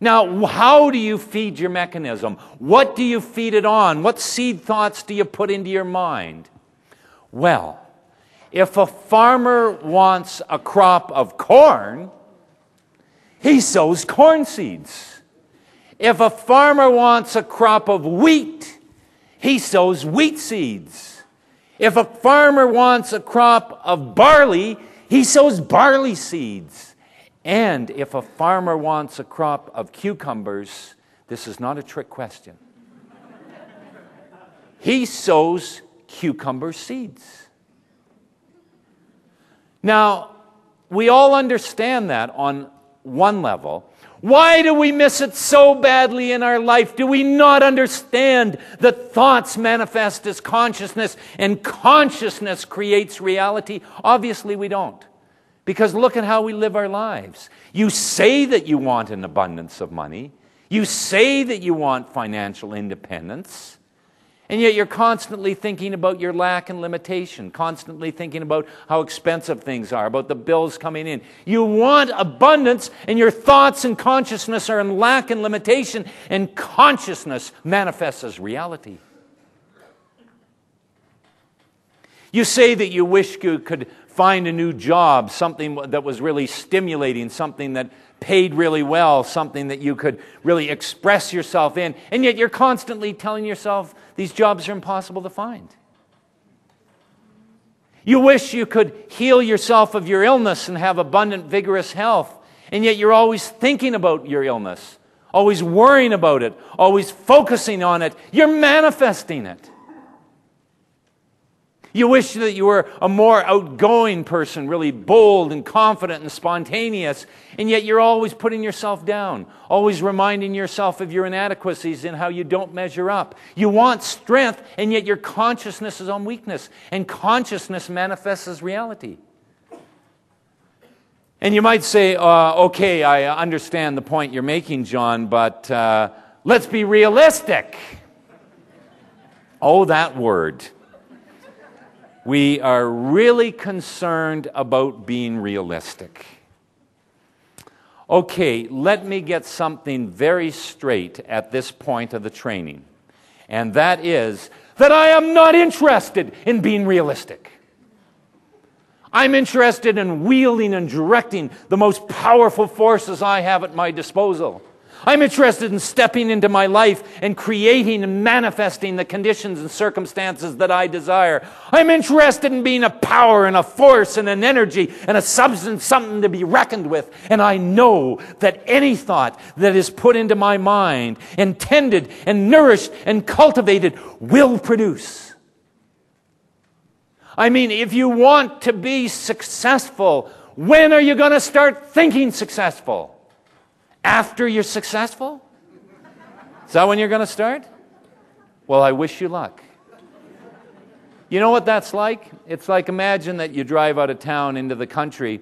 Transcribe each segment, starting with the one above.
Now, how do you feed your mechanism? What do you feed it on? What seed thoughts do you put into your mind? Well, if a farmer wants a crop of corn, he sows corn seeds. If a farmer wants a crop of wheat, he sows wheat seeds. If a farmer wants a crop of barley, he sows barley seeds. And if a farmer wants a crop of cucumbers, this is not a trick question. he sows cucumber seeds. Now, we all understand that on one level. Why do we miss it so badly in our life? Do we not understand that thoughts manifest as consciousness and consciousness creates reality? Obviously, we don't. Because look at how we live our lives. You say that you want an abundance of money, you say that you want financial independence. And yet you're constantly thinking about your lack and limitation, constantly thinking about how expensive things are, about the bills coming in. You want abundance, and your thoughts and consciousness are in lack and limitation, and consciousness manifests as reality. You say that you wish you could find a new job, something that was really stimulating, something that paid really well, something that you could really express yourself in, and yet you're constantly telling yourself these jobs are impossible to find. You wish you could heal yourself of your illness and have abundant, vigorous health, and yet you're always thinking about your illness, always worrying about it, always focusing on it. You're manifesting it. You wish that you were a more outgoing person, really bold and confident and spontaneous, and yet you're always putting yourself down, always reminding yourself of your inadequacies and how you don't measure up. You want strength, and yet your consciousness is on weakness, and consciousness manifests as reality. And you might say, uh, okay, I understand the point you're making, John, but uh, let's be realistic. Oh, that word we are really concerned about being realistic. Okay, let me get something very straight at this point of the training, and that is that I am not interested in being realistic. I'm interested in wielding and directing the most powerful forces I have at my disposal. I'm interested in stepping into my life and creating and manifesting the conditions and circumstances that I desire. I'm interested in being a power and a force and an energy and a substance, something to be reckoned with. And I know that any thought that is put into my mind, intended and nourished and cultivated, will produce. I mean, if you want to be successful, when are you going to start thinking successful? After you're successful? Is that when you're going to start? Well, I wish you luck. You know what that's like? It's like imagine that you drive out of town into the country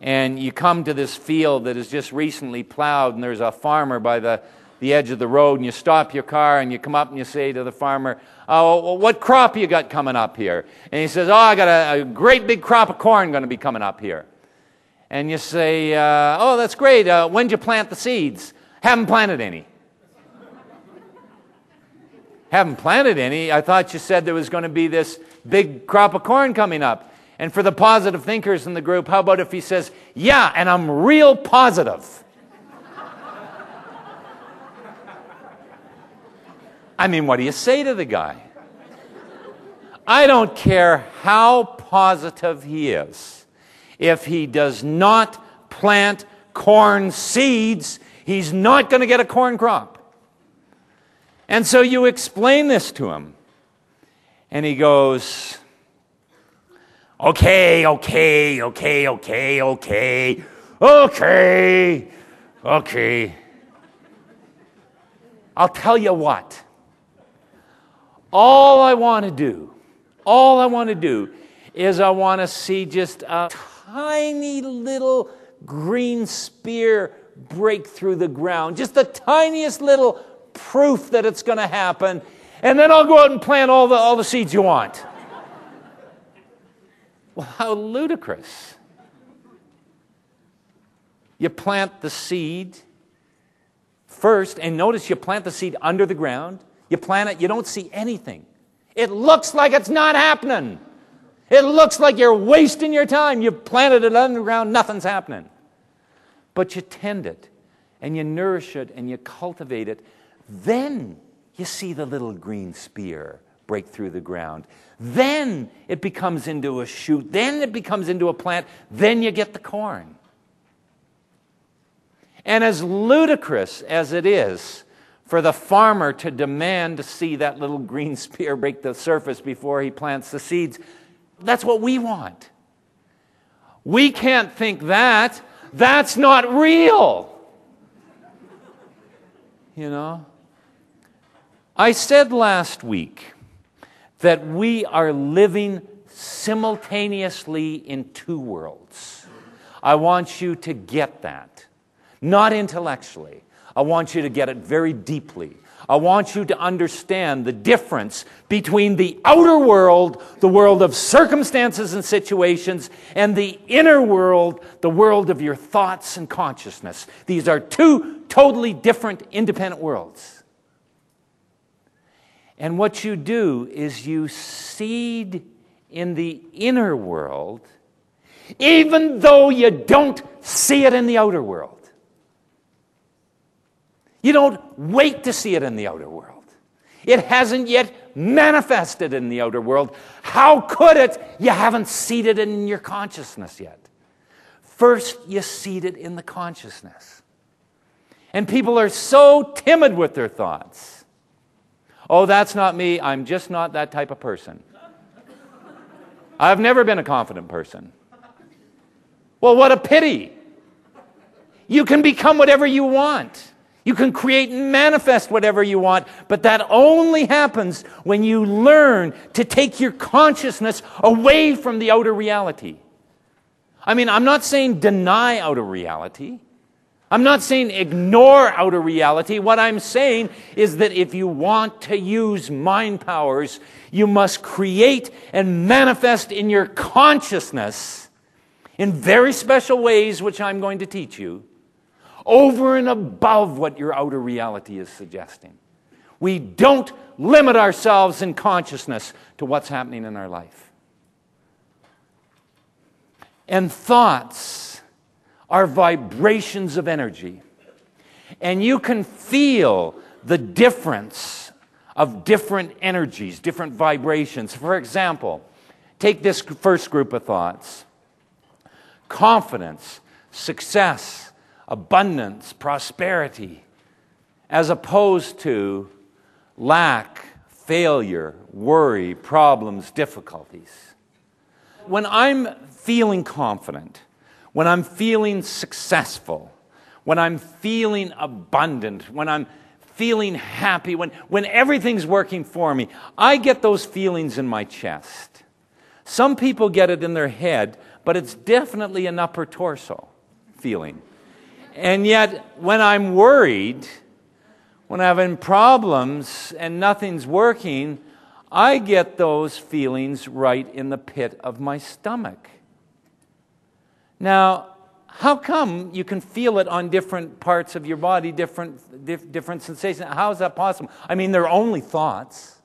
and you come to this field that is just recently plowed and there's a farmer by the, the edge of the road and you stop your car and you come up and you say to the farmer, Oh, what crop you got coming up here? And he says, Oh, I got a, a great big crop of corn going to be coming up here and you say, uh, Oh, that's great. Uh, when'd you plant the seeds? Haven't planted any. Haven't planted any. I thought you said there was going to be this big crop of corn coming up. And for the positive thinkers in the group, how about if he says, Yeah, and I'm real positive? I mean, what do you say to the guy? I don't care how positive he is if he does not plant corn seeds, he's not going to get a corn crop. And so you explain this to him. And he goes, Okay, okay, okay, okay, okay, okay, okay. I'll tell you what. All I want to do, all I want to do is I want to see just a tiny little green spear break through the ground, just the tiniest little proof that it's going to happen, and then I'll go out and plant all the, all the seeds you want. well, how ludicrous. You plant the seed, first, and notice you plant the seed under the ground. You plant it, you don't see anything. It looks like it's not happening. It looks like you're wasting your time. You've planted it underground, nothing's happening. But you tend it and you nourish it and you cultivate it. Then you see the little green spear break through the ground. Then it becomes into a shoot. Then it becomes into a plant. Then you get the corn. And as ludicrous as it is for the farmer to demand to see that little green spear break the surface before he plants the seeds, that's what we want. We can't think that. That's not real. You know? I said last week that we are living simultaneously in two worlds. I want you to get that, not intellectually. I want you to get it very deeply. I want you to understand the difference between the outer world, the world of circumstances and situations, and the inner world, the world of your thoughts and consciousness. These are two totally different, independent worlds. And what you do is you seed in the inner world, even though you don't see it in the outer world. You don't wait to see it in the outer world. It hasn't yet manifested in the outer world. How could it? You haven't seeded it in your consciousness yet. First, you seed it in the consciousness. And people are so timid with their thoughts. Oh, that's not me. I'm just not that type of person. I've never been a confident person. Well, what a pity. You can become whatever you want. You can create and manifest whatever you want, but that only happens when you learn to take your consciousness away from the outer reality. I mean, I'm not saying deny outer reality. I'm not saying ignore outer reality. What I'm saying is that if you want to use mind powers, you must create and manifest in your consciousness in very special ways, which I'm going to teach you over and above what your outer reality is suggesting. We don't limit ourselves in consciousness to what's happening in our life. And thoughts are vibrations of energy. And you can feel the difference of different energies, different vibrations. For example, take this first group of thoughts confidence, success, abundance, prosperity, as opposed to lack, failure, worry, problems, difficulties. When I'm feeling confident, when I'm feeling successful, when I'm feeling abundant, when I'm feeling happy, when, when everything's working for me, I get those feelings in my chest. Some people get it in their head, but it's definitely an upper torso feeling. And yet, when I'm worried, when I'm having problems and nothing's working, I get those feelings right in the pit of my stomach. Now, how come you can feel it on different parts of your body, different, dif- different sensations? How is that possible? I mean, they're only thoughts.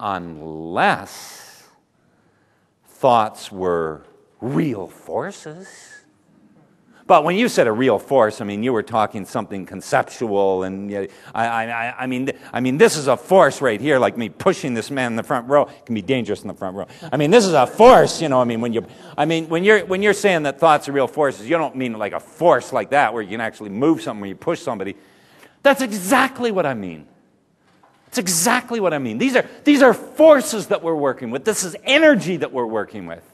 Unless thoughts were real forces. But when you said a real force, I mean, you were talking something conceptual. And you know, I, I, I, mean, I mean, this is a force right here, like me pushing this man in the front row. It can be dangerous in the front row. I mean, this is a force, you know. I mean, when, you, I mean, when, you're, when you're saying that thoughts are real forces, you don't mean like a force like that where you can actually move something, where you push somebody. That's exactly what I mean. It's exactly what I mean. These are, these are forces that we're working with. This is energy that we're working with.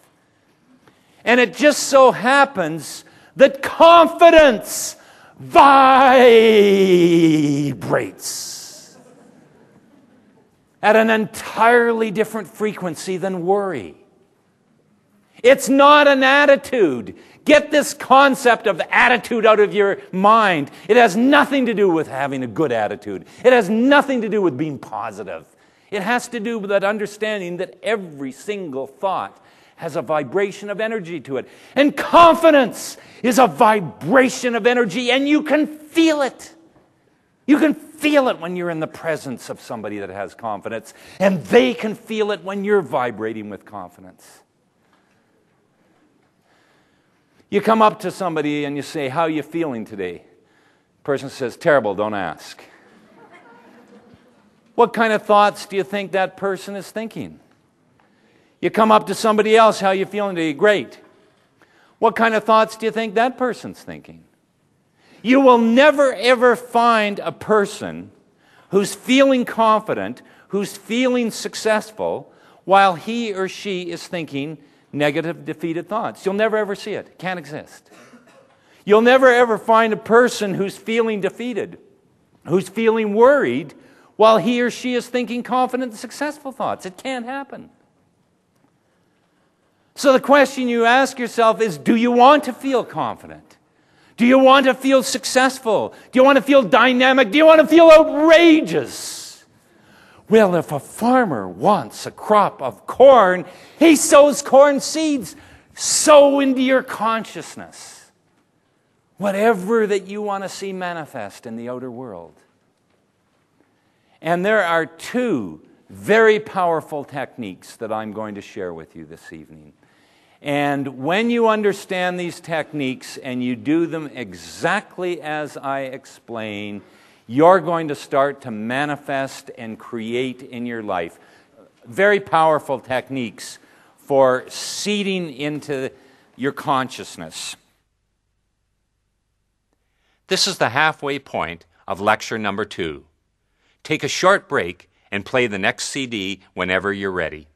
And it just so happens that confidence vibrates at an entirely different frequency than worry. It's not an attitude. Get this concept of attitude out of your mind. It has nothing to do with having a good attitude. It has nothing to do with being positive. It has to do with that understanding that every single thought has a vibration of energy to it. And confidence is a vibration of energy, and you can feel it. You can feel it when you're in the presence of somebody that has confidence, and they can feel it when you're vibrating with confidence. You come up to somebody and you say, How are you feeling today? person says, Terrible, don't ask. what kind of thoughts do you think that person is thinking? You come up to somebody else, How are you feeling today? Great. What kind of thoughts do you think that person's thinking? You will never ever find a person who's feeling confident, who's feeling successful, while he or she is thinking, negative, defeated thoughts. You'll never ever see it. It can't exist. You'll never ever find a person who's feeling defeated, who's feeling worried, while he or she is thinking confident successful thoughts. It can't happen. So the question you ask yourself is do you want to feel confident? Do you want to feel successful? Do you want to feel dynamic? Do you want to feel outrageous? Well, if a farmer wants a crop of corn, he sows corn seeds. Sow into your consciousness whatever that you want to see manifest in the outer world. And there are two very powerful techniques that I'm going to share with you this evening. And when you understand these techniques and you do them exactly as I explain, you're going to start to manifest and create in your life. Very powerful techniques for seeding into your consciousness. This is the halfway point of lecture number two. Take a short break and play the next CD whenever you're ready.